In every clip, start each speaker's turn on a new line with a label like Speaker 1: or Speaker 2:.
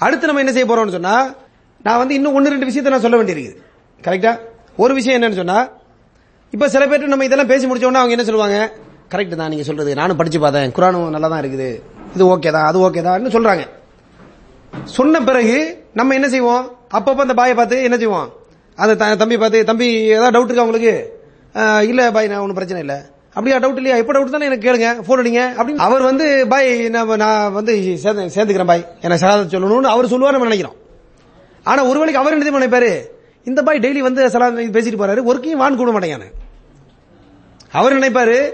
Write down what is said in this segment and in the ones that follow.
Speaker 1: அடுத்து நம்ம என்ன செய்ய போறோம்னு சொன்னா நான் வந்து இன்னும் ஒன்னு ரெண்டு விஷயத்தை நான் சொல்ல வேண்டியிருக்குது கரெக்டா ஒரு விஷயம் என்னன்னு சொன்னா இப்ப சில பேர் நம்ம இதெல்லாம் பேசி முடிச்சோன்னா அவங்க என்ன சொல்லுவாங்க? கரெக்ட் தான் நீங்க சொல்றது. நானும் படிச்சு பார்த்தேன். குரானும் நல்லா தான் இருக்குது. இது ஓகே தான் அது ஓகே தான் சொல்றாங்க. சொன்ன பிறகு நம்ம என்ன செய்வோம்? அப்பப்ப அந்த பாயை பார்த்து என்ன செய்வோம்? அந்த த- தம்பி பார்த்து தம்பி ஏதாவது டவுட் இருக்கா உங்களுக்கு? இல்ல பாய் நான் ஒன்றும் பிரச்சனை இல்லை. அப்படியா? டவுட் இல்லையா? எப்போ டவுட் தானே? எனக்கு கேளுங்க. போன் அடிங்க. அப்படின்னு அவர் வந்து பாய் நான் வந்து சேர்ந்து- சேர்ந்துக்கிறேன் பாய். எனக்கு சலாத சொல்லணும்னு அவர் சொல்லுவார் நம்ம நினைக்கிறோம். ஆனா ஒரு வேளைக்கு அவர் என்ன நினைப்பாரு? இந்த பாய் டெய்லி வந்து சலாம் பேசிட்டு போறாரு. ஒர்க்கையும் வான் கூட மாட்டேங்கானு அவர் நினைப்பாரு?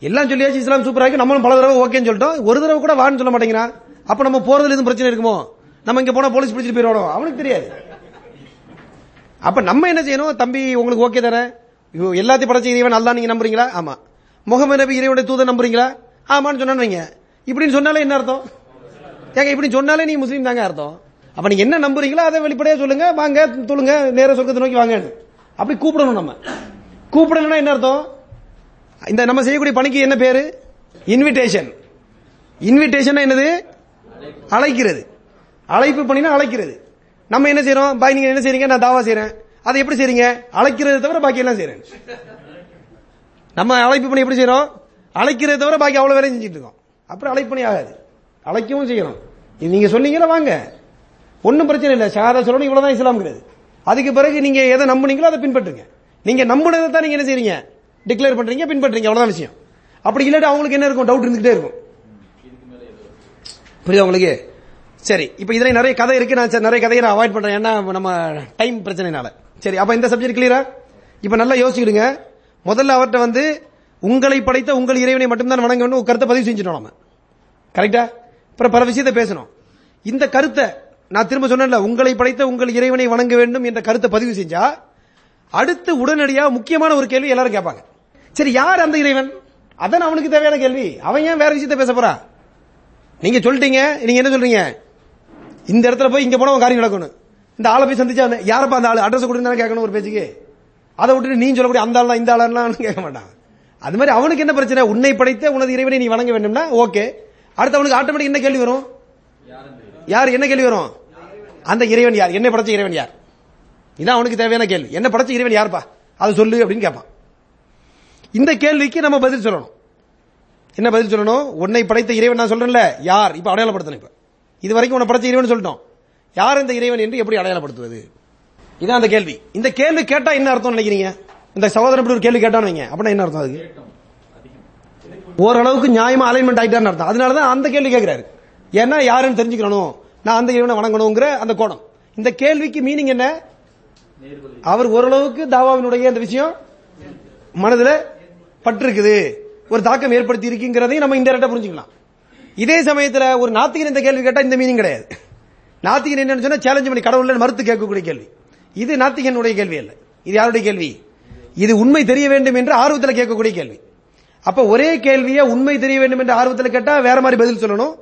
Speaker 1: எல்லாம் சொல்லியாச்சு இஸ்லாம் சூப்பராக இருக்கு நம்மளும் பல தடவை ஓகேன்னு சொல்லிட்டோம். ஒரு தடவை கூட வான்னு சொல்ல மாட்டேங்கிறான் அப்ப நம்ம போறதுல எதுவும் பிரச்சனை இருக்குமோ? நம்ம இங்க போனா போலீஸ் பிடிச்சிட்டு போயிடுவோம் அவனுக்கு தெரியாது. அப்ப நம்ம என்ன செய்யணும்? தம்பி உங்களுக்கு ஓகே தானே? ஐயோ, எல்லாத்தையும் படைச்ச இறைவன் அல்லா நீங்க நம்புறீங்களா? ஆமா. முகமது நபி இறைவனுடைய தூதர் நம்புறீங்களா? ஆமான்னு சொன்னா வைங்க. இப்படின்னு சொன்னாலே என்ன அர்த்தம்? ஏங்க இப்படி சொன்னாலே நீ முஸ்லீம் தாங்க அர்த்தம். அப்ப நீங்க என்ன நம்புறீங்களோ அதை வெளிப்படையா சொல்லுங்க. வாங்க சொல்லுங்க நேர சொர்க்கத்தை நோக்கி வாங்க. அப்படி கூப்பிடணும் நம்ம. கூப்பிடணும்னா என்ன அர்த்தம்? இந்த நம்ம செய்யக்கூடிய பணிக்கு என்ன பேரு? இன்விடேஷன் இன்விடேஷன் என்னது? அழைக்கிறது. அழைப்பு பண்ணினா அழைக்கிறது. நம்ம என்ன செய்யறோம் பாய் நீங்க என்ன செய்றீங்க? நான் தாவா செய்யறேன் அதை எப்படி செய்றீங்க? அழைக்கிறது தவிர பாக்கி எல்லாம் செய்யறேன் நம்ம அழைப்பு பண்ணி எப்படி செய்யறோம் அழைக்கிறத தவிர பாக்கி அவ்வளவு வேலையும் செஞ்சுட்டு இருக்கோம். அப்புறம் அழைப்பு பண்ணி ஆகாது. அழைக்கவும் செய்யணும். நீங்க சொன்னீங்களா வாங்க. ஒன்னும் பிரச்சனை இல்லை. ஷஹாதா சொல்லணும் இவ்வளவுதான் இஸ்லாம்ங்கிறது. அதுக்கு பிறகு நீங்க எதை நம்புனீங்களோ அதை பின்பற்றுங்க. நீங்க நம்புனதை தான் நீங்க என்ன செய்றீங்க? டிக்ளேர் பண்றீங்க பின்பற்றுறீங்க. அவ்வளவுதான் விஷயம். அப்படி இல்லாட்டி அவங்களுக்கு என்ன இருக்கும்? டவுட் இருந்துகிட்டே இருக்கும். புரியுதா உங்களுக்கு? சரி இப்ப இதுல நிறைய கதை இருக்கு. நான் நிறைய கதையை நான் அவாய்ட் பண்றேன். ஏன்னா நம்ம டைம் பிரச்சனைனால. சரி அப்ப இந்த சப்ஜெக்ட் கிளியரா இப்ப நல்லா யோசிக்கிடுங்க முதல்ல அவர்கிட்ட வந்து உங்களை படைத்த உங்கள் இறைவனை மட்டும்தான் வணங்க வேண்டும் கருத்தை பதிவு செஞ்சிட்டோம் நம்ம கரெக்டா அப்புறம் பல விஷயத்தை பேசணும். இந்த கருத்தை நான் திரும்ப சொன்னேன்ல உங்களை படைத்த உங்கள் இறைவனை வணங்க வேண்டும் என்ற கருத்தை பதிவு செஞ்சா அடுத்து உடனடியாக முக்கியமான ஒரு கேள்வி எல்லாரும் கேட்பாங்க. சரி யார் அந்த இறைவன்? அதான் அவனுக்கு தேவையான கேள்வி. அவன் ஏன் வேற விஷயத்த பேச போறா? நீங்க சொல்லிட்டீங்க நீங்க என்ன சொல்றீங்க? இந்த இடத்துல போய் இங்க போன காரியம் நடக்கணும் இந்த ஆளை போய் சந்திச்சா அந்த- யாரப்பா அந்த ஆள்? அட்ரஸ் கொடுத்து கேட்கணும் ஒரு பேச்சுக்கு? அதை விட்டுட்டு நீ சொல்லக்கூடிய அந்த ஆள் இந்த ஆளான்னு கேட்க மாட்டான். அது மாதிரி அவனுக்கு என்ன பிரச்சனை? உன்னை படைத்த உனது இறைவனை நீ வணங்க வேண்டும்னா ஓகே. அடுத்து அவனுக்கு ஆட்டோமேட்டிக் என்ன கேள்வி வரும்? யார் என்ன கேள்வி வரும்? அந்த இறைவன் யார்? என்னை படைச்ச இறைவன் யார்? இதான் அவனுக்கு தேவையான கேள்வி. என்ன படைச்ச இறைவன் யார்ப்பா? அதை சொல்லு அப்படின்னு கேட்பான். இந்த கேள்விக்கு நம்ம பதில் சொல்லணும். என்ன பதில் சொல்லணும்? உன்னை படைத்த இறைவன் நான் சொல்றேன்ல. யார்? இப்ப அடையாளப்படுத்தணும் இப்ப. இது வரைக்கும் உன்னை படைச்ச இறைவன் சொல்லிட்டோம். யார் இந்த இறைவன் என்று எப்படி அடையாளப்படுத்துவது? இதான் அந்த கேள்வி. இந்த கேள்வி கேட்டா என்ன அர்த்தம் நினைக்கிறீங்க? இந்த சகோதரன் இப்படி ஒரு கேள்வி கேட்டான்னு வைங்க. அப்படின்னா என்ன அர்த்தம் அதுக்கு? ஓரளவுக்கு நியாயமா அலைன்மெண்ட் ஆயிட்டான்னு அர்த்தம். அதனாலதான் அந்த கேள்வி கேட்கிறாரு ஏன்னா யாருன்னு தெரிஞ்சுக்கணும் நான் அந்த இறைவனை வணங்கணுங்கிற அந்த கோணம். இந்த கேள்விக்கு மீனிங் என்ன? அவர் ஓரளவுக்கு தாவாவினுடைய இந்த விஷயம் மனதுல பட்டிருக்குது. ஒரு தாக்கம் ஏற்படுத்தி இருக்குங்கிறதையும் நம்ம இன்டெரக்டா புரிஞ்சுக்கலாம். இதே சமயத்துல ஒரு நாத்திகன் இந்த கேள்வி கேட்டா இந்த மீனிங் கிடையாது. நாத்திகன் என்னன்னு சொன்னா சேலஞ்ச் பண்ணி கடவுள்ல மறுத்து கேட்கக்கூடிய கேள்வி. இது நாத்திகனுடைய கேள்வி அல்ல. இது யாருடைய கேள்வி? இது உண்மை தெரிய வேண்டும் என்று ஆர்வத்தில் கேட்கக்கூடிய கேள்வி. அப்ப ஒரே கேள்வியை உண்மை தெரிய வேண்டும் என்று ஆர்வத்தில் கேட்டா வேற மாதிரி பதில் சொல்லணும்.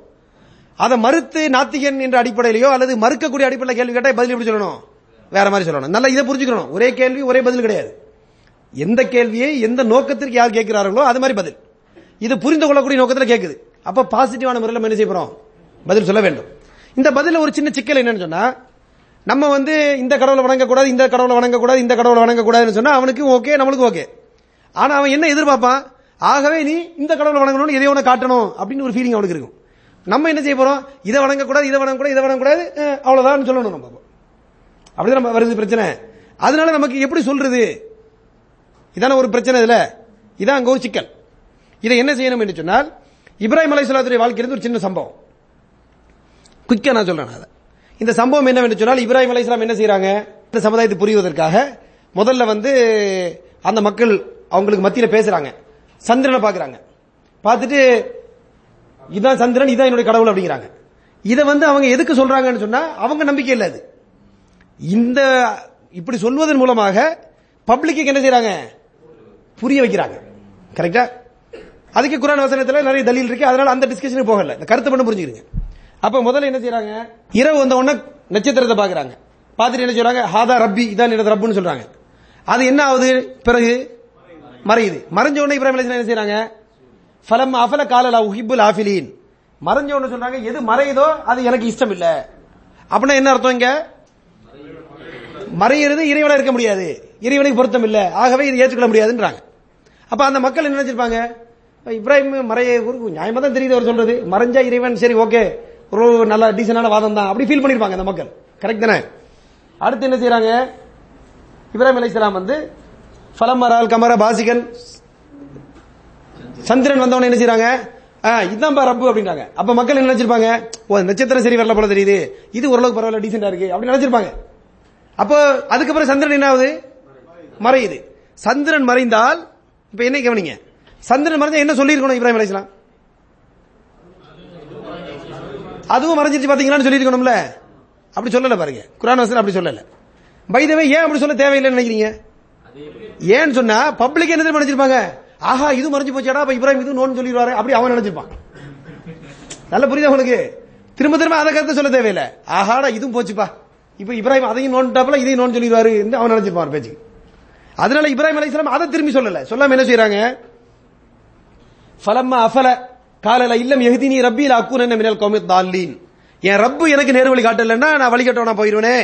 Speaker 1: அதை மறுத்து நாத்திகன் என்ற அடிப்படையிலோ அல்லது மறுக்கக்கூடிய அடிப்படையில் கேள்வி கேட்டா பதில் எப்படி சொல்லணும்? வேற மாதிரி சொல்லணும். நல்லா இதை புரிஞ்சுக்கணும். ஒரே கேள்வி ஒரே பதில் கிடையாது. எந்த கேள்வியை எந்த நோக்கத்திற்கு யார் கேட்கிறார்களோ அது மாதிரி பதில். இது புரிந்து கொள்ளக்கூடிய நோக்கத்தில் கேட்குது அப்ப பாசிட்டிவான முறையில் என்ன செய்யறோம் பதில் சொல்ல வேண்டும். இந்த பதில ஒரு சின்ன சிக்கல் என்னன்னு சொன்னா நம்ம வந்து இந்த கடவுளை வணங்கக்கூடாது இந்த கடவுளை வணங்கக்கூடாது இந்த கடவுளை வணங்கக்கூடாதுன்னு சொன்னா அவனுக்கு ஓகே நம்மளுக்கு ஓகே. ஆனா அவன் என்ன எதிர்பார்ப்பான்? ஆகவே நீ இந்த கடவுளை வணங்கணும்னு எதையோ ஒன்று காட்டணும் அப்படின்னு ஒரு ஃபீலிங் அவனுக்கு இருக்கும். நம்ம என்ன செய்ய போறோம்? இதை வணங்கக்கூடாது இதை வணங்கக்கூடாது இதை வணங்கக்கூடாது அவ்வளவுதான் சொல்லணும் நம்ம அப்படிதான் நம்ம வருது பிரச்சனை. அதனால நமக்கு எப்படி சொல்றது? இதான ஒரு பிரச்சனை இதுல. இதான் அங்க ஒரு சிக்கல். இதை என்ன செய்யணும் என்று சொன்னால் இப்ராஹிம் அலைஹிஸ்ஸலாத்துடைய வாழ்க்கையிலிருந்து ஒரு சின்ன சம்பவம். குயிக்கா நான் சொல்றேன் அதை. இந்த சம்பவம் என்னவென்று சொன்னால் இப்ராஹிம் அலைஹிஸ்ஸலாம் என்ன செய்யறாங்க இந்த சமுதாயத்தை புரிவதற்காக முதல்ல வந்து அந்த மக்கள் அவங்களுக்கு மத்தியில பேசுறாங்க. சந்திரனை பாக்குறாங்க பார்த்துட்டு இதான் சந்திரன் இதான் என்னுடைய கடவுள் அப்படிங்கிறாங்க. இதை வந்து அவங்க எதுக்கு சொல்றாங்கன்னு சொன்னா அவங்க நம்பிக்கை இல்ல அது. இந்த இப்படி சொல்வதன் மூலமாக பப்ளிக்கு என்ன செய்யறாங்க புரிய வைக்கிறாங்க. கரெக்டா அதுக்கு குரான் வசனத்தில் நிறைய தலில் இருக்கு. அதனால அந்த டிஸ்கஷனுக்கு போகல. இந்த கருத்தை மட்டும் புரிஞ்சுக்கிறீங்க அப்ப முதல்ல என்ன செய்யறாங்க இரவு வந்த உடனே நட்சத்திரத்தை பாக்குறாங்க பார்த்துட்டு என்ன சொல்றாங்க? ஹாதா ரப்பி இதான் எனது ரப்புன்னு சொல்றாங்க. அது என்ன ஆகுது? பிறகு மறையுது. மறைஞ்ச உடனே இப்ராஹிம் என்ன செய்யறாங்க ஃபலம் அஃபல காலலா உஹிப்புல் ஆஃபிலீன். மறைஞ்ச உடனே சொல்றாங்க எது மறையுதோ அது எனக்கு இஷ்டம் இல்ல. அப்படின்னா என்ன அர்த்தம் இங்க? மறையிறது இறைவனா இருக்க முடியாது. இறைவனுக்கு பொருத்தம் இல்ல. ஆகவே இது ஏற்றுக்கொள்ள முடியாதுன்றாங்க. அப்ப அந்த மக்கள் என்ன நினைச்சிருப்பாங்க? இப்ராஹிம் மறைய நியாயமா தான் தெரியுது அவர் சொல்றது. மறைஞ்சா இறைவன் சரி ஓகே. ஒரு நல்ல டீசனான வாதம் தான் அப்படி ஃபீல் பண்ணிருப்பாங்க அந்த மக்கள். கரெக்ட் தானே? அடுத்து என்ன செய்யறாங்க இப்ராஹிம் அலைஹிஸ்ஸலாம் வந்து ஃபலமரால் கமர பாசிகன். சந்திரன் வந்தவன என்ன செய்யறாங்க ஆ, இதுதான்பா ரப்பு அப்படின்றாங்க. அப்ப மக்கள் என்ன நினைச்சிருப்பாங்க? ஓ நட்சத்திரம் சரி வரல போல தெரியுது. இது ஓரளவுக்கு பரவாயில்ல டீசெண்டா இருக்கு. அப்படின்னு நினைச்சிருப்பாங்க. அப்போ அதுக்கப்புறம் சந்திரன் என்ன ஆகுது? மறையுது. சந்திரன் மறைந்தால் இப்ப என்ன கவனிங்க. சந்திரன் மறைஞ்சா என்ன சொல்லியிருக்கணும் இப்ராஹிம் அலைஹிஸ்ஸலாம் அதுவும் மறைஞ்சிருச்சு பாத்தீங்களான்னு சொல்லியிருக்கணும்ல? அப்படி சொல்லல பாருங்க. குரான் வசனம் அப்படி சொல்லல. பைதவே ஏன் அப்படி சொல்ல தேவையில்லைன்னு நினைக்கிறீங்க? ஏன்னு சொன்னா பப்ளிக் என்ன தெரியுமா நினைச்சிருப்பாங்க? ஆஹா இது மறைஞ்சு போச்சாடா அப்ப இப்ராஹிம் இது நோன்னு சொல்லிடுவாரு. அப்படி அவன் நினைச்சிருப்பான். நல்ல புரியுதா உங்களுக்கு? திரும்ப திரும்ப அதை கருத்து சொல்ல தேவையில்லை. ஆஹாடா இதுவும் போச்சுப்பா. இப்ப இப்ராஹிம் அதையும் நோண்டாப்ல இதையும் நோன் சொல்லிடுவாரு என்று அவன் நினைச்சிருப்பான் பேச்சு. அதனால இப்ராஹிம் அலைஹிஸ்ஸலாம் அதை திரும்பி சொல்லல. சொல்லாம என்ன செய்யறாங்க பலம்மா அஃபல காலல இல்லம் எஹ்தினி ரப்பி என்ன மினல் கௌமி தாலீன் என் ரப்பு எனக்கு நேர்வழி காட்டலன்னா நான் வழிகட்டவனா போயிருவனே.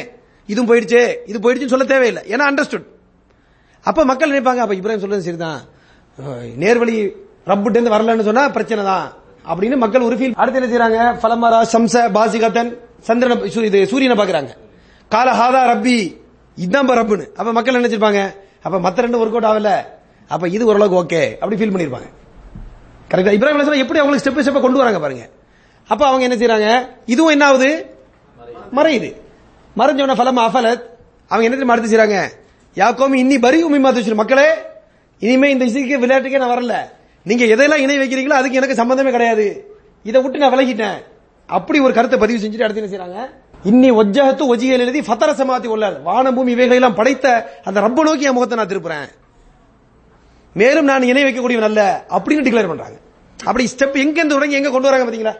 Speaker 1: இதுவும் போயிடுச்சு. இது போயிடுச்சுன்னு சொல்ல தேவையில்லை. ஏன்னா அண்டர்ஸ்டுட் அப்ப மக்கள் நினைப்பாங்க அப்ப இப்ராஹிம் சொல்றது சரிதான். நேர்வழி ரப்புட்டு இருந்து வரலன்னு சொன்னா பிரச்சனை தான். அப்படின்னு மக்கள் ஒரு ஃபீல் அடுத்து என்ன செய்யறாங்க பலமரா சம்ச பாசிகத்தன். சந்திரன இது சூரியனை பாக்குறாங்க. கால ஹாதா ரப்பி. இதான் ரப்புன்னு. அப்ப மக்கள் என்ன நினைச்சிருப்பாங்க? அப்ப மத்த ரெண்டு ஒர்க் அவுட் ஆகல. அப்ப இது ஓரளவுக்கு ஓகே அப்படி ஃபீல் பண்ணிருப்பாங்க. கரெக்டா இப்ராஹிம் அலிஸ்லாம் எப்படி அவங்களுக்கு ஸ்டெப் ஸ்டெப்பா கொண்டு வராங்க பாருங்க. அப்ப அவங்க என்ன செய்யறாங்க இதுவும் என்ன ஆகுது? மறையுது. மறைஞ்சவன பலம் அஃபலத் அவங்க என்ன தெரியுமா அடுத்து செய்யறாங்க யாக்கோமி இன்னி பரி உமிமா துஷிரு மக்களே இனிமே இந்த இசைக்கு விளையாட்டுக்கே நான் வரல. நீங்க எதையெல்லாம் இணை வைக்கிறீங்களோ அதுக்கு எனக்கு சம்பந்தமே கிடையாது. இதை விட்டு நான் விலகிட்டேன். அப்படி ஒரு கருத்தை பதிவு செஞ்சுட்டு அடுத்து என்ன செய்யறாங்க இன்னி ஒஜ்ஜகத்து ஒஜிகள் எழுதி ஃபத்தர சமாத்தி உள்ளார் வானபூமி பூமி இவைகளை எல்லாம் படைத்த அந்த ரப்ப நோக்கி என் முகத்தை நான் திருப்புறேன். மேலும் நான் இணை வைக்கக்கூடியவன் அல்ல அப்படின்னு டிக்ளேர் பண்றாங்க. அப்படி ஸ்டெப் எங்க இருந்து தொடங்கி எங்க கொண்டு வராங்க பாத்தீங்களா?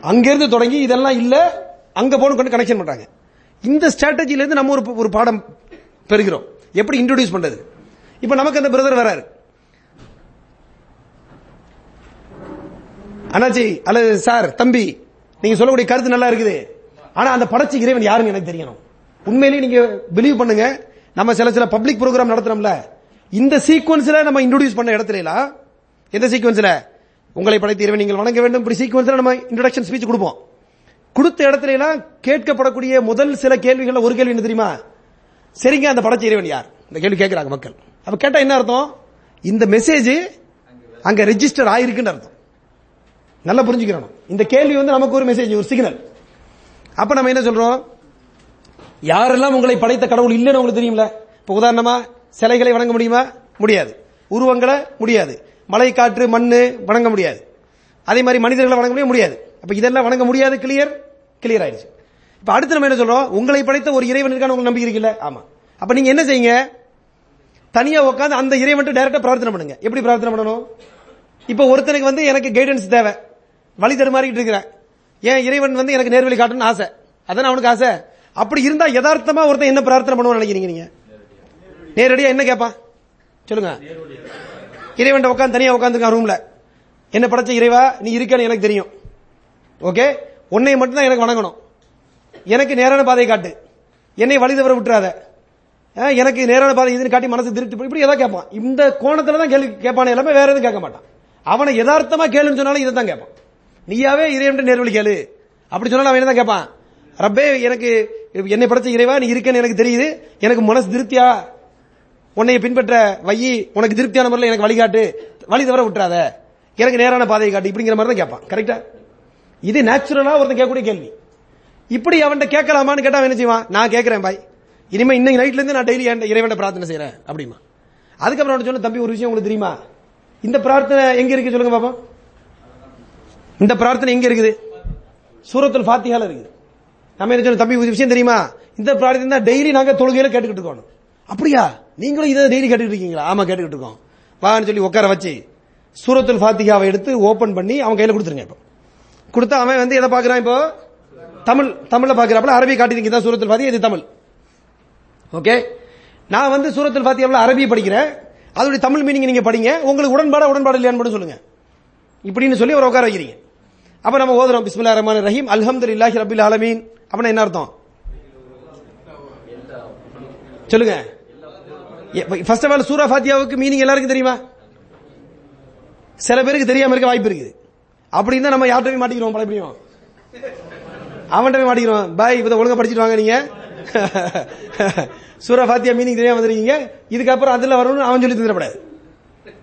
Speaker 1: அங்கிருந்து தொடங்கி இதெல்லாம் இல்ல அங்க போன கொண்டு கனெக்ஷன் பண்றாங்க. இந்த ஸ்ட்ராட்டஜில இருந்து நம்ம ஒரு ஒரு பாடம் பெறுகிறோம். எப்படி இன்ட்ரோடியூஸ் பண்றது? இப்ப நமக்கு அந்த பிரதர் வராரு. அண்ணாச்சி அல்லது சார் தம்பி நீங்க சொல்லக்கூடிய கருத்து நல்லா இருக்குது. ஆனா அந்த படைச்ச இறைவன் யாருன்னு எனக்கு தெரியணும். உண்மையிலேயே நீங்க பிலீவ் பண்ணுங்க. நம்ம சில சில பப்ளிக் ப்ரோக்ராம் நடத்துறோம்ல. இந்த சீக்வன்ஸ்ல நம்ம இன்ட்ரோடியூஸ் பண்ண இடத்துல எந்த சீக்வன்ஸ்ல உங்களை படைத்த இறைவன் நீங்கள் வணங்க வேண்டும். இப்படி சீக்வன்ஸ்ல நம்ம இன்ட்ரோடக்ஷன் ஸ்பீச் கொடுப்போம். கொடுத்த இடத்துல எல்லாம் கேட்கப்படக்கூடிய முதல் சில கேள்விகள்ல ஒரு கேள்வி என்ன தெரியுமா? சரிங்க அந்த படைச்ச இறைவன் யார்? இந்த கேள்வி கேட்கிறாங்க மக்கள். அப்ப கேட்டா என்ன அர்த்தம்? இந்த மெசேஜ் அங்க ரெஜிஸ்டர் ஆயிருக்குன்னு அர்த்தம். நல்லா புரிஞ்சுக்கிறோம் இந்த கேள்வி வந்து நமக்கு ஒரு மெசேஜ் ஒரு சிக்னல் அப்ப நம்ம என்ன சொல்றோம்? யாரெல்லாம் உங்களை படைத்த கடவுள் இல்லைன்னு உங்களுக்கு தெரியும்ல? இப்ப உதாரணமா சிலைகளை வணங்க முடியுமா? முடியாது. உருவங்களை முடியாது. மலை காற்று மண் வணங்க முடியாது. அதே மாதிரி மனிதர்களை வணங்க முடிய முடியாது. அப்ப இதெல்லாம் வணங்க முடியாது கிளியர் கிளியர் ஆயிடுச்சு. இப்ப அடுத்து நம்ம என்ன சொல்றோம்? உங்களை படைத்த ஒரு இறைவன் இருக்கான உங்களுக்கு நம்பிக்கை இருக்குல்ல ஆமா. அப்ப நீங்க என்ன செய்யுங்க? தனியா உட்காந்து அந்த இறைவன் டைரக்டா பிரார்த்தனை பண்ணுங்க. எப்படி பிரார்த்தனை பண்ணணும்? இப்ப ஒருத்தனுக்கு வந்து எனக்கு கைடன்ஸ் தேவை. வழி தடுமாறிக்கிட்டு இருக்கிறேன். ஏன் இறைவன் வந்து எனக்கு நேர்வழி காட்டணும்னு ஆசை? அதான் அவனுக்கு ஆசை? அப்படி இருந்தா யதார்த்தமா ஒருத்தன் என்ன பிரார்த்தனை பண்ணுவான்னு நினைக்கிறீங்க நீங்க? நேரடியா என்ன கேட்பான் சொல்லுங்க. இறைவன் உட்காந்து தனியா உட்காந்துருக்கான் ரூம்ல என்ன படைச்ச இறைவா? நீ இருக்கன்னு எனக்கு தெரியும். ஓகே உன்னை மட்டும் தான் எனக்கு வணங்கணும். எனக்கு நேரான பாதையை காட்டு. என்னை வழி தவிர விட்டுறாத எனக்கு நேரான பாதை இதுன்னு காட்டி மனசு திருட்டு இப்படி ஏதாவது கேட்பான் இந்த கோணத்துல தான் கேள்வி கேட்பானே எல்லாமே வேற எதுவும் கேட்க மாட்டான். அவனை யதார்த்தமா கேளுன்னு சொன்னாலும் இதை தான் கேட்பான். நீயாவே இறைவன் நேர்வழி கேளு. அப்படி சொன்னாலும் அவன் என்ன தான் கேட்பான்? ரப்பே எனக்கு என்னை படைச்ச இறைவா நீ இருக்கேன்னு எனக்கு தெரியுது. எனக்கு மனசு திருப்தியா? உன்னை பின்பற்ற வையி உனக்கு திருப்தியான முறையில் எனக்கு வழிகாட்டு. வழி தவிர விட்டுறாத. எனக்கு நேரான பாதையை காட்டு. இப்படிங்கிற மாதிரி தான் கேட்பான். கரெக்டா இது நேச்சுரலா ஒருத்தன் கேட்கக்கூடிய கேள்வி. இப்படி அவன்கிட்ட கேட்கலாமான்னு கேட்டா என்ன செய்வான்? நான் கேட்கிறேன் பாய். இனிமே இன்னைக்கு நைட்ல இருந்து நான் டெய்லி இறைவன் பிரார்த்தனை செய்யறேன் அப்படிமா. அதுக்கப்புறம் அவன் சொல்ல தம்பி ஒரு விஷயம் உங்களுக்கு தெரியுமா? இந்த பிரார்த்தனை எங்க இருக்கு சொல்லுங்க பாப்போம். இந்த பிரார்த்தனை எங்க இருக்குது? சூரத்தில் ஃபாத்திகால இருக்குது. நம்ம என்ன சொன்ன தம்பி ஒரு விஷயம் தெரியுமா? இந்த பிரார்த்தனை தான் டெய்லி நாங்க தொழுகையில கேட்டுக்கிட்டு இருக்கோம். அப்படியா? நீங்களும் இதை டெய்லி கேட்டுக்கிட்டு இருக்கீங்களா? ஆமா கேட்டுக்கிட்டு இருக்கோம். வான்னு சொல்லி உட்கார வச்சு சூரத்துல் ஃபாத்திகாவை எடுத்து ஓபன் பண்ணி அவன் கையில கொடுத்துருங்க இப்போ. கொடுத்தா அவன் வந்து எதை பாக்குறான் இப்போ? தமிழ் தமிழ்ல பாக்குறாப்ல அரபி காட்டிருக்கீங்க தான் சூரத்துல் ஃபாத்திஹா இது தமிழ். ஓகே நான் வந்து சூரத்துல் ஃபாத்தியாவில் அரபி படிக்கிறேன். அதோடைய தமிழ் மீனிங் நீங்க படிங்க. உங்களுக்கு உடன்பாடா உடன்பாடு இல்லையான்னு சொல்லுங்க. இப்படின்னு சொல்லி ஒரு உட்கார வைக்கிறீங்க. அப்ப நம்ம ஓதுறோம். பிஸ்மில்லா ரஹ்மான் ரஹீம். அல்ஹம்துலில்லாஹி ரபில் ஆலமீன். அப்படின்னா என்ன அர்த்தம்? சொல்லுங்க. ஃபர்ஸ்ட் ஆஃப் ஆல் சூரா ஃபாத்தியாவுக்கு மீனிங் எல்லாருக்கும் தெரியுமா? சில பேருக்கு தெரியாம இருக்க வாய்ப்பு இருக்குது. அப்படின்னு நம்ம யார்கிட்ட போய் மாட்டிக்கிறோம்? பழப்படியும் அவன்கிட்ட போய் மாட்டிக்கிறோம். பாய் இதை ஒழுங்கா படிச்சுட்டு வாங்க நீங்க. சூரா ஃபாத்தியா மீனிங் தெரியாம வந்துருக்கீங்க. இதுக்கப்புறம் அதுல வரணும்னு அவன் சொல்லி தந்துடக்கூடாது.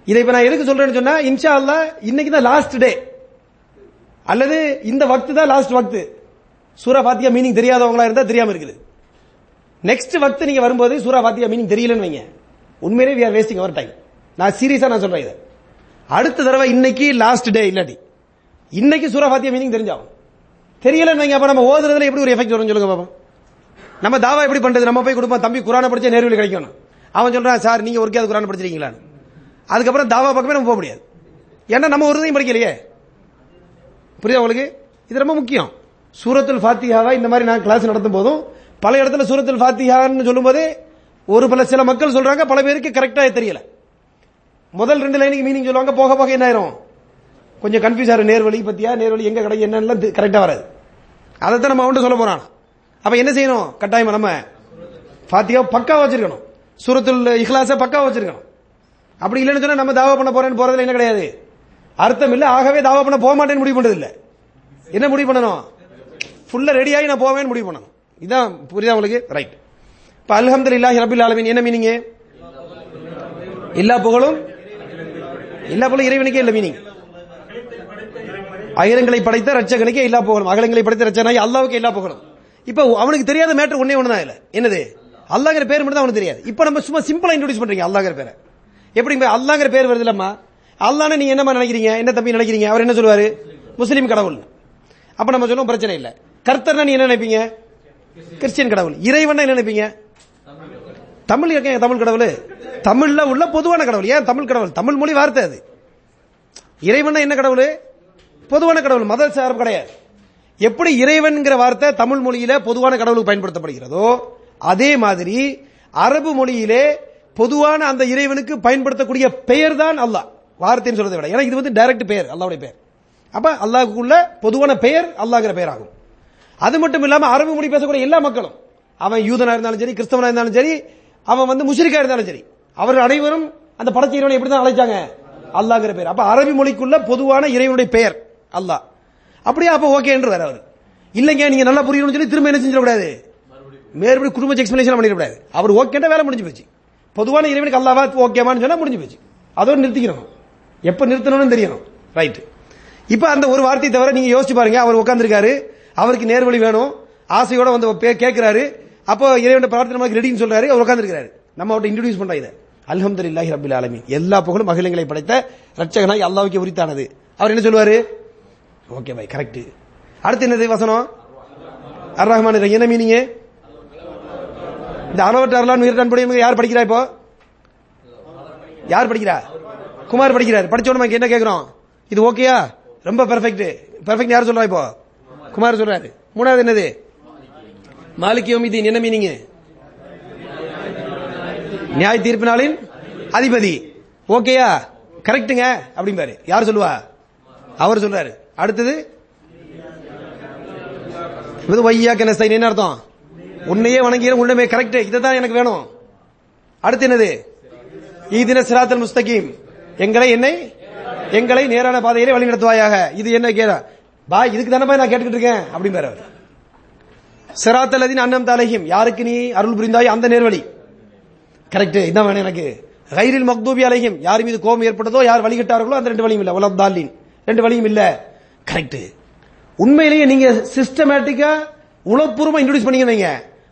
Speaker 1: இதை இப்ப நான் எதுக்கு சொல்றேன்னு சொன்னா இன்ஷா அல்லா இன்னைக்கு தான் லாஸ்ட் டே அல்லது இந்த வக்து தான் லாஸ்ட் வக்து. சூரா ஃபாத்தியா மீனிங் தெரியாதவங்களா இருந்தா தெரியாம இருக்குது. நெக்ஸ்ட் வக்து நீங்க வரும்போது சூரா ஃபாத்தியா மீனிங் தெரியலன்னு வைங்க. உண்மையிலே we are wasting our time நான் சீரியஸா நான் சொல்றேன் இதை. அடுத்த தடவை இன்னைக்கு லாஸ்ட் டே இல்லாட்டி இன்னைக்கு சூரா ஃபாத்தியா மீனிங் தெரிஞ்சாகும். தெரியல வைங்க அப்ப நம்ம ஓதுறதுல எப்படி ஒரு எஃபெக்ட் வரும் சொல்லுங்க பாப்போம். நம்ம தாவா எப்படி பண்றது? நம்ம போய் கொடுப்போம் தம்பி குரானை படிச்சா நேர்வில் கிடைக்கும் அவன் சொல்றான் சார் நீங்க ஒருக்கே குரான் படிச்சிருக்கீங்களான்னு. அதுக்கப்புறம் தாவா பக்கமே நம்ம போக முடியாது. ஏன்னா நம்ம ஒரு இதையும் படிக்கலையே. புரியுதா உங்களுக்கு? இது ரொம்ப முக்கியம். சூரத்துல் ஃபாத்தியாவா இந்த மாதிரி நான் கிளாஸ் நடத்தும் போதும் பல இடத்துல சூரத்துல் சொல்லும் சொல்லும்போது ஒரு பல சில மக்கள் சொல்றாங்க பல பேருக்கு கரெக்டா தெரியல. முதல் ரெண்டு லைனுக்கு மீனிங் சொல்லுவாங்க போக போக என்ன ஆயிரும்? கொஞ்சம் கன்ஃபியூஸ் ஆகும் நேர்வழி பத்தியா நேர்வழி எங்க கடை என்னெல்லாம் கரெக்டா வராது. அதைத்தான் நம்ம அவன்கிட்ட சொல்ல போறான். அப்ப என்ன செய்யணும்? கட்டாயம் நம்ம பாத்தியா பக்கா வச்சிருக்கணும். சூரத்துல் இஹ்லாச பக்கா வச்சிருக்கணும். அப்படி இல்லைன்னு சொன்னா நம்ம தாவா பண்ண போறேன்னு போறதுல என்ன கிடையாது? அர்த்தம் இல்ல ஆகவே தாவா பண்ண போக மாட்டேன்னு முடிவு பண்றது இல்ல என்ன முடிவு பண்ணணும்? ஃபுல்லா ரெடியாகி நான் போவேன்னு முடிவு பண்ணணும். இதான் புரியுதா உங்களுக்கு? ரைட் இப்ப அல்ஹம்துலில்லாஹி ரபில் ஆலமின். என்ன மீனிங் எல்லா புகழும்? எல்லா புகழும் இறைவனுக்கே இல்ல மீனிங் அகிலங்களை படைத்த ரட்சகனுக்கே எல்லா புகழும். அகிலங்களை படைத்த ரட்சகனாகி அல்லாவுக்கு எல்லா புகழும். இப்ப அவனுக்கு தெரியாத மேட்டர் ஒன்னே ஒண்ணுதான் இல்ல என்னது? அல்லாங்கிற பேர் மட்டும் தான் அவனுக்கு தெரியாது. இப்ப நம்ம சும்மா சிம்பிளா இன்ட்ரோடியூஸ் பண்றீங்க அல்லாங்கிற பேரை. எப்படி அல்லாங்கிற பேர் வருது இல்லம்மா? அல்லான்னு நீங்க என்னமா நினைக்கிறீங்க? என்ன தம்பி நினைக்கிறீங்க? அவர் என்ன சொல்லுவாரு? முஸ்லீம் கடவுள். அப்ப நம்ம சொல்லுவோம் பிரச்சனை இல்ல. கர்த்தர்னா நீ என்ன நினைப்பீங்க? கிறிஸ்டியன் கடவுள். இறைவன் என்ன நினைப்பீங்க? தமிழ் எங்க தமிழ் கடவுள்? தமிழ்ல உள்ள பொதுவான கடவுள். ஏன் தமிழ் கடவுள்? தமிழ் மொழி வார்த்தை அது. இறைவன் என்ன கடவுள்? பொதுவான கடவுள். மத சாரம் கிடையாது. எப்படி இறைவன்கிற வார்த்தை தமிழ் மொழியில பொதுவான கடவுளுக்கு பயன்படுத்தப்படுகிறதோ அதே மாதிரி அரபு மொழியிலே பொதுவான அந்த இறைவனுக்கு பயன்படுத்தக்கூடிய பெயர் தான் அல்லாஹ். வார்த்தைன்னு சொல்றதை விட. ஏன்னா இது வந்து டைரக்ட் பெயர் அல்லாவுடைய பெயர். அப்ப அல்லாஹுக்குள்ள பொதுவான பெயர் அல்லாஹ்ங்கிற பெயர் ஆகும் அது மட்டும் இல்லாம அரபு மொழி பேசக்கூடிய எல்லா மக்களும் அவன் யூதனா இருந்தாலும் சரி கிறிஸ்தவனா இருந்தாலும் சரி அவன் வந்து முஸ்லிக்கா இருந்தாலும் சரி. அவர்கள் அனைவரும் அந்த படைச்ச இறைவனை எப்படி தான் அழைச்சாங்க. அல்லாங்கிற பேர். அப்ப அரபி மொழிக்குள்ள பொதுவான இறைவனுடைய பெயர் அல்லாஹ். அப்படியே அப்ப ஓகே என்று வேற அவர். இல்லைங்க நீங்க நல்லா புரியணும்னு சொல்லி திரும்ப என்ன செஞ்சிடக்கூடாது? மேற்படி குடும்ப எக்ஸ்பிளேஷன் பண்ணிடக்கூடாது. அவர் ஓகேண்டா வேலை முடிஞ்சு போச்சு. பொதுவான இறைவனுக்கு அல்லாவா ஓகேவான்னு சொன்னா முடிஞ்சு போச்சு. அதோட நிறுத்திக்கணும். எப்ப நிறுத்தணும்னு தெரியணும். ரைட் இப்ப அந்த ஒரு வார்த்தையை தவிர நீங்க யோசிச்சு பாருங்க. அவர் உட்காந்துருக்காரு அவருக்கு நேர்வழி வேணும். ஆசையோட வந்து கேட்கிறாரு அப்போ இறைவன் பிரார்த்தனை ரெடின்னு சொல்றாரு அவர் உட்காந்துருக்காரு நம்ம அவர்கிட்ட இன்ட்ரடியூஸ் பண்றோம் இதை. அல்ஹம்துலில்லாஹி ரப்பில் ஆலமி எல்லா புகழும் அகிலங்களை படைத்த ரட்சகனாய் அல்லாவுக்கு உரித்தானது. அவர் என்ன சொல்லுவாரு? ஓகே பை கரெக்ட் அடுத்து என்னது வசனம்? அர் ரஹ்மான் என்ன மீனிங் இந்த அறுபத்தி அருளான் உயிர்தான் படி யார் படிக்கிறா இப்போ? யார் படிக்கிறா? குமார் படிக்கிறார். படிச்ச உடனே நமக்கு என்ன கேட்கிறோம் இது ஓகேயா ரொம்ப பெர்ஃபெக்ட் பெர்ஃபெக்ட் யார் சொல்றா இப்போ? குமார் சொல்றாரு. மூணாவது என்னது? மாலிக் யோமிதீன் என்ன மீனிங் நியாய தீர்ப்பு நாளின் அதிபதி ஓகேயா கரெக்டுங்க அப்படிம்பாரு. யார் சொல்லுவா? அவர் சொல்றாரு. அடுத்தது? இது வையா நஸ்தைன் என்ன அர்த்தம்? உன்னையே வணங்கிற உன்னைமே கரெக்ட் இதுதான் எனக்கு வேணும். அடுத்து என்னது? ஈதின சிராத்தல் முஸ்தகீம். எங்களை என்னை எங்களை நேரான பாதையிலே வழி நடத்துவாயாக இது என்ன கேட? பா இதுக்கு தானே நான் கேட்டுக்கிட்டு இருக்கேன் அப்படிம்பாரு சிராத்தல்லதின் அன்னம் தாலகிம் யாருக்கு நீ அருள் புரிந்தாய் அந்த நேர்வழி. கரெக்ட் இதான் வேணும் எனக்கு. கைரில் மக்தூபி அலைஹிம். யார் மீது கோபம் ஏற்பட்டதோ யார் வழிகிட்டார்களோ அந்த ரெண்டு வழியும் இல்ல. உலப்தாலின் ரெண்டு வழியும் இல்ல. கரெக்ட் உண்மையிலேயே நீங்க சிஸ்டமேட்டிக்கா உளப்பூர்வமா இன்ட்ரோடியூஸ் பண்ணிக்கிறீங்க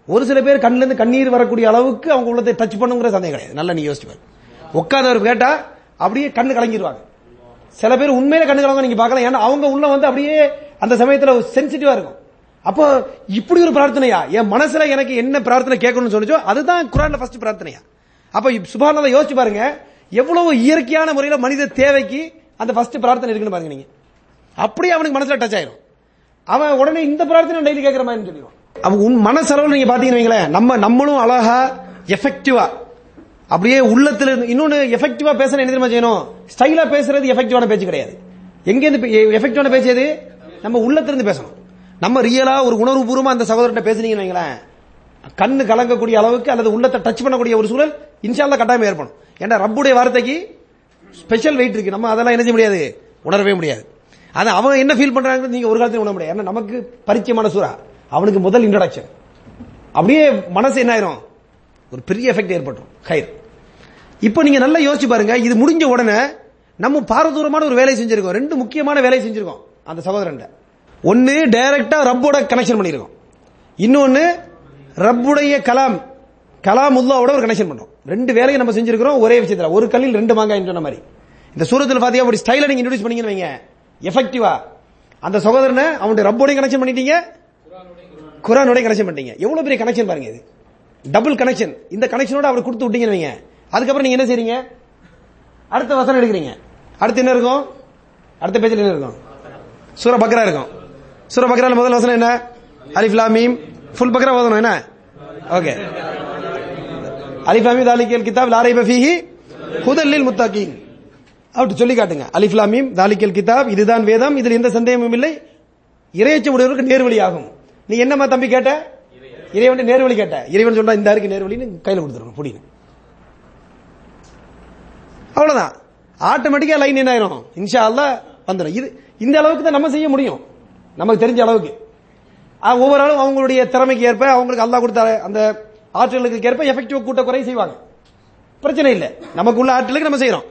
Speaker 1: ஒரு சில பேர் கண்ணுல இருந்து கண்ணீர் வரக்கூடிய அளவுக்கு அவங்க உள்ளத்தை டச் பண்ணுங்கிற சந்தேகம் கிடையாது. நல்லா நீ யோசிச்சு உட்காந்தவர் கேட்டா அப்படியே கண்ணு கலங்கிடுவாங்க சில பேர் உண்மையில கண்ணு கலங்க நீங்க பார்க்கலாம். ஏன்னா அவங்க உள்ள வந்து அப்படியே அந்த சமயத்துல சென்சிட்டிவா இருக்கும். அப்போ இப்படி ஒரு பிரார்த்தனையா? என் மனசுல எனக்கு என்ன பிரார்த்தனை கேட்கணும்னு சொல்லிச்சோ அதுதான் குரான்ல ஃபர்ஸ்ட் பிரார்த்தனையா. அப்ப சுபானதை யோசிச்சு பாருங்க எவ்வளவு இயற்கையான முறையில மனித தேவைக்கு அந்த ஃபர்ஸ்ட் பிரார்த்தனை இருக்குன்னு பாருங்க நீங்க. அப்படியே அவனுக்கு மனசுல டச் ஆயிரும். அவன் உடனே இந்த பிரார்த்தனை டெய்லி கேட்கிற மாதிரி சொல்லிடுவான் அவன் உன் மனசளவில் நீங்க பாத்தீங்கன்னு வைங்களேன், நம்ம நம்மளும் அழகா எஃபெக்டிவா அப்படியே உள்ளத்துல இருந்து- இன்னொன்னு எஃபெக்டிவா பேசணும் என்ன தெரியுமா செய்யணும்? ஸ்டைலா பேசுறது எஃபெக்டிவான பேச்சு கிடையாது. எங்க இருந்து எஃபெக்டிவான பேச்சு எது? நம்ம உள்ளத்திலிருந்து பேசணும். நம்ம ரியலா ஒரு உணர்வு பூர்வமா அந்த சகோதரன் பேசுனீங்கன்னு வைங்களேன் கண்ணு கலங்கக்கூடிய அளவுக்கு அல்லது உள்ளத்தை டச் பண்ணக்கூடிய ஒரு சூழல் இன்ஷால்ல கட்டாயம் ஏற்படும். ஏன்னா ரப்புடைய வார்த்தைக்கு ஸ்பெஷல் வெயிட் இருக்கு. நம்ம அதெல்லாம் என்ன செய்ய முடியாது? உணரவே முடியாது. அது அவன் என்ன ஃபீல் பண்றாங்க நீங்க ஒரு காலத்துல உணர முடியாது. ஏன்னா நமக்கு பரிச்சயமான சூறா. அவனுக்கு முதல் இன்ட்ரடக்ஷன் அப்படியே மனசு என்ன ஆயிரும்? ஒரு பெரிய எஃபெக்ட் ஏற்பட்டுரும். கயிறு. இப்போ நீங்க நல்லா யோசிச்சு பாருங்க. இது முடிஞ்ச உடனே நம்ம பாரதூரமான ஒரு வேலையை செஞ்சிருக்கோம். ரெண்டு முக்கியமான வேலையை செஞ்சிருக்கோம் அந்த சகோதரன் ஒன்னு டைரக்டா ரப்போட கனெக்ஷன் பண்ணிருக்கோம். இன்னொன்னு ரப்புடைய கலாம் கலாம் உல்லாவோட ஒரு கனெக்ஷன் பண்றோம். ரெண்டு வேலையை நம்ம செஞ்சிருக்கிறோம் ஒரே விஷயத்துல. ஒரு கல்லில் ரெண்டு மாங்காய் சொன்ன மாதிரி. இந்த சூரத்தில் பாத்தியா அப்படி ஸ்டைல நீங்க இன்ட்ரோடியூஸ் பண்ணீங்கன்னு வைங்க. எஃபெக்டிவா அந்த சகோதரனை அவனுடைய ரப்போடையும் கனெக்ஷன் பண்ணிட்டீங்க குரானோடய கனெக்ஷன் பண்ணிட்டீங்க. எவ்வளவு பெரிய கனெக்ஷன் பாருங்க இது. டபுள் கனெக்ஷன் இந்த கனெக்ஷனோட அவர் கொடுத்து விட்டீங்கன்னு வைங்க. அதுக்கப்புறம் நீங்க என்ன செய்றீங்க? அடுத்த வசனம் எடுக்கிறீங்க. அடுத்து என்ன இருக்கும்? அடுத்த பேஜில் என்ன இருக்கும்? சூர பக்ரா இருக்கும். சூர பக்ரால முதல் வசனம் என்ன? அலிஃப் மீம். ஃபுல் பக்ரா ஓதணும் என்ன? ஓகே. அலிஃப் மீம் தாலிக்கல் கிதாப் லாரை ரைப ஹுதல்லில் ஹுதல் லில் முத்தகீன். அப்படி சொல்லி காட்டுங்க. அலிஃப் மீம் தாலிக்கல் கிதாப் இதுதான் வேதம் இதில் எந்த சந்தேகமும் இல்லை. இறையச்ச உடையவருக்கு நேர்வழியாகும் நீ என்னம்மா தம்பி கேட்ட? இறைவன் நேர்வழி கேட்ட. இறைவன் சொல்றா இந்த இருக்கு நேர்வழின்னு கையில் கொடுத்துருங்க புடினு அவ்வளவுதான். ஆட்டோமேட்டிக்கா லைன் என்ன ஆயிரும். இன்ஷா அல்லா வந்துடும் இது இந்த அளவுக்கு தான் நம்ம செய்ய முடியும். நமக்கு தெரிஞ்ச அளவுக்கு. ஒவ்வொரு ஆளும் அவங்களுடைய திறமைக்கு ஏற்ப அவங்களுக்கு அல்லா கொடுத்த அந்த ஆற்றலுக்கு ஏற்ப எஃபெக்டிவ் கூட்ட குறை செய்வாங்க. பிரச்சனை இல்லை. நமக்குள்ள ஆற்றலுக்கு நம்ம செய்யறோம்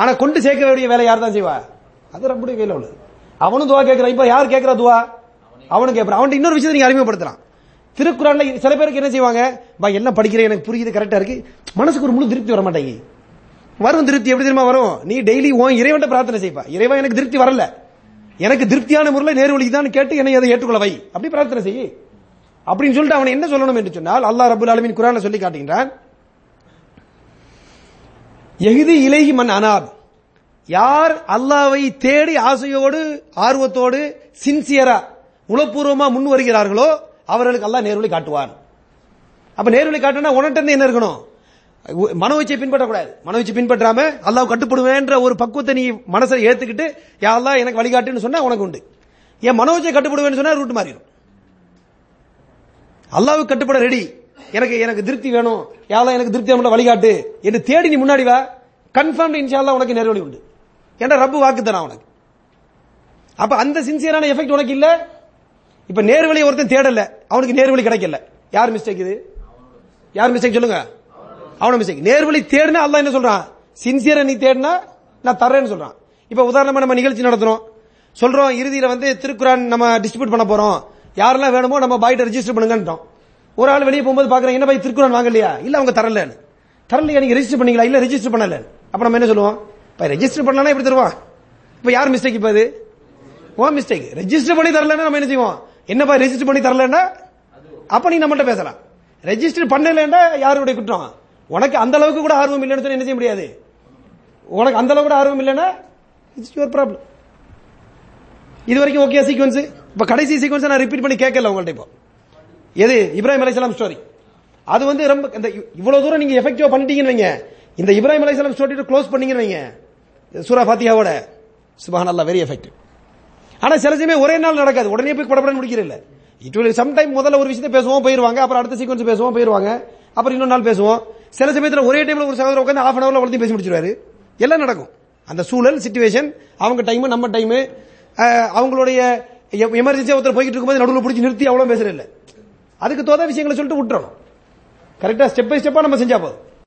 Speaker 1: ஆனா கொண்டு சேர்க்க வேண்டிய வேலை யார் தான் செய்வா? அது ரப்புடைய கையில் உள்ளது. அவனும் துவா கேட்கிறான் இப்ப யார் கேட்கிறா துவா? அவனும் கேட்கிறான் அவன் இன்னொரு விஷயத்தை நீங்க அறிமுகப்படுத்தலாம். திருக்குறான்ல சில பேருக்கு என்ன செய்வாங்க? பா என்ன படிக்கிறேன் எனக்கு புரியுது கரெக்டா இருக்கு. மனசுக்கு ஒரு முழு திருப்தி வர மாட்டேங்குது. வரும் திருப்தி எப்படி தெரியுமா வரும்? நீ டெய்லி உன் இறைவன்ட்ட பிரார்த்தனை செய்ப்பா. இறைவன் எனக்கு திருப்தி வரல. எனக்கு திருப்தியான முறையில் நேர்வழிக்கு தான் கேட்டு என்னை அதை ஏற்றுக்கொள்ள வை. அப்படி பிரார்த்தனை செய். அப்படின்னு சொல்லிட்டு அவன் என்ன சொல்லணும் என்று சொன்னால் அல்லாஹ் ரபுல் ஆலமீன் குரான சொல்லி காட்டுகின்றான். எகுதி இலகி மன் அனாப் யார் அல்லாவை தேடி ஆசையோடு ஆர்வத்தோடு சின்சியரா உளப்பூர்வமா முன் வருகிறார்களோ அவர்களுக்கு அல்லாஹ் நேர்வழி காட்டுவார் அப்ப நேர்வழி காட்டுனா உனட்டு என்ன இருக்கணும்? மனோச்சை பின்பற்றக்கூடாது. மனோச்சை பின்பற்றாம அல்லாஹ் கட்டுப்படுவேன்ற ஒரு பக்குவத்தை நீ மனசை ஏத்துக்கிட்டு யா அல்லா எனக்கு வழிகாட்டுன்னு சொன்னா உனக்கு உண்டு. என் மனோச்சை கட்டுப்படுவேன்னு சொன்னா ரூட் மாறிடும். அல்லாவுக்கு கட்டுப்பட ரெடி எனக்கு எனக்கு திருப்தி வேணும். யாரெல்லாம் எனக்கு திருப்தி நம்மள வழிகாட்டு. என்று தேடி நீ முன்னாடி வா. கன்ஃபார்ம் இன்ஷால்லா உனக்கு நேர்வழி உண்டு. என்ற ரப்பு வாக்கு தரான் உனக்கு. அப்ப அந்த சின்சியரான எஃபெக்ட் உனக்கு இல்ல. இப்ப நேர்வழி ஒருத்தன் தேடல. அவனுக்கு நேர்வழி கிடைக்கல. யார் மிஸ்டேக் இது? யார் மிஸ்டேக் சொல்லுங்க? அவன மிஸ்டேக் நேர்வழி தேடினா அல்ல என்ன சொல்றான்? சின்சியரா நீ தேடினா நான் தர்றேன்னு சொல்றான். இப்ப உதாரணமா நம்ம நிகழ்ச்சி நடத்துறோம். சொல்றோம் இறுதியில வந்து திருக்குறான் நம்ம டிஸ்ட்ரிபியூட் பண்ண போறோம். யாரெல்லாம் வேணுமோ நம்ம பாய்ட்ட ரெஜிஸ்டர் பண்ணுங்கன்றோம் ஒரு ஆள் வெளியே போகும்போது பாக்குறேன் என்ன பாய் திருக்குறான் வாங்கலையா? இல்ல அவங்க தரலன்னு. தரலையா? நீங்க ரெஜிஸ்டர் பண்ணீங்களா? இல்ல ரெஜிஸ்டர் பண்ணல. அப்ப நம்ம என்ன சொல்லுவோம்? பாய் ரெஜிஸ்டர் பண்ணலாம் எப்படி தருவான்? இப்ப யார் மிஸ்டேக் இப்ப இது ஓ மிஸ்டேக் ரெஜிஸ்டர் பண்ணி தரலன்னா நம்ம என்ன செய்வோம்? என்னப்பா ரெஜிஸ்டர் பண்ணி தரலன்னா? அப்ப நீ நம்மகிட்ட பேசலாம். ரெஜிஸ்டர் பண்ணலன்னா யாருடைய குற்றம்? உனக்கு அந்த அளவுக்கு கூட ஆர்வம் இல்லைன்னு சொன்னா என்ன செய்ய முடியாது? உனக்கு அந்த அளவுக்கு கூட ஆர்வம் இல்லைன்னா இட்ஸ் யுவர் ப்ராப்ளம் இது வரைக்கும் ஓகே சீக்வன்ஸ் இப்ப கடைசி சீக்வன்ஸ் நான் ரிப்பீட் பண்ணி கேட்கல உங்கள்ட்ட இப்போ. எது? இப்ராஹிம் அலைஹிஸ்ஸலாம் ஸ்டோரி அது வந்து ரொம்ப இந்த இவ்வளவு தூரம் நீங்க எஃபெக்டிவா பண்ணிட்டீங்கன்னு வைங்க. இந்த இப்ராஹிம் அலைஹிஸ்ஸலாம் ஸ்டோரி க்ளோஸ் பண்ணீங்கன்னு வைங்க. சூரா ஃபாத்தியாவோட அல்லா வெரி எஃபெக்டிவ் ஆனா சில சமயம் ஒரே நாள் நடக்காது. உடனே போய் படப்படன்னு முடிக்கிற இல்ல இட் வில் சம்டைம் முதல்ல ஒரு விஷயத்தை பேசுவோம் போயிருவாங்க. அப்புறம் அடுத்த சீக்வன்ஸ் பேசுவோம் போயிருவாங்க. அப்புறம் இன்னொரு நாள் பேசுவோம். சில சமயத்தில் ஒரே டைம்ல ஒரு சகோதரர் உட்காந்து ஹாஃப் அன் அவர்ல அவ்வளோத்தையும் பேசி முடிச்சிருவாரு. எல்லாம் நடக்கும். அந்த சூழல் சிச்சுவேஷன் அவங்க டைம் நம்ம டைம் அவங்களுடைய எமர்ஜென்சியா ஒருத்தர் போய்கிட்டு இருக்கும்போது நடுவில் பிடிச்சி நிறுத்தி அவ்வளவு பேசுறது இல்லை அதுக்கு தோதா விஷயங்களை சொல்லிட்டு விட்டுறணும். கரெக்டா ஸ்டெப் பை ஸ்டெப்பா நம்ம செஞ்சா போதும்.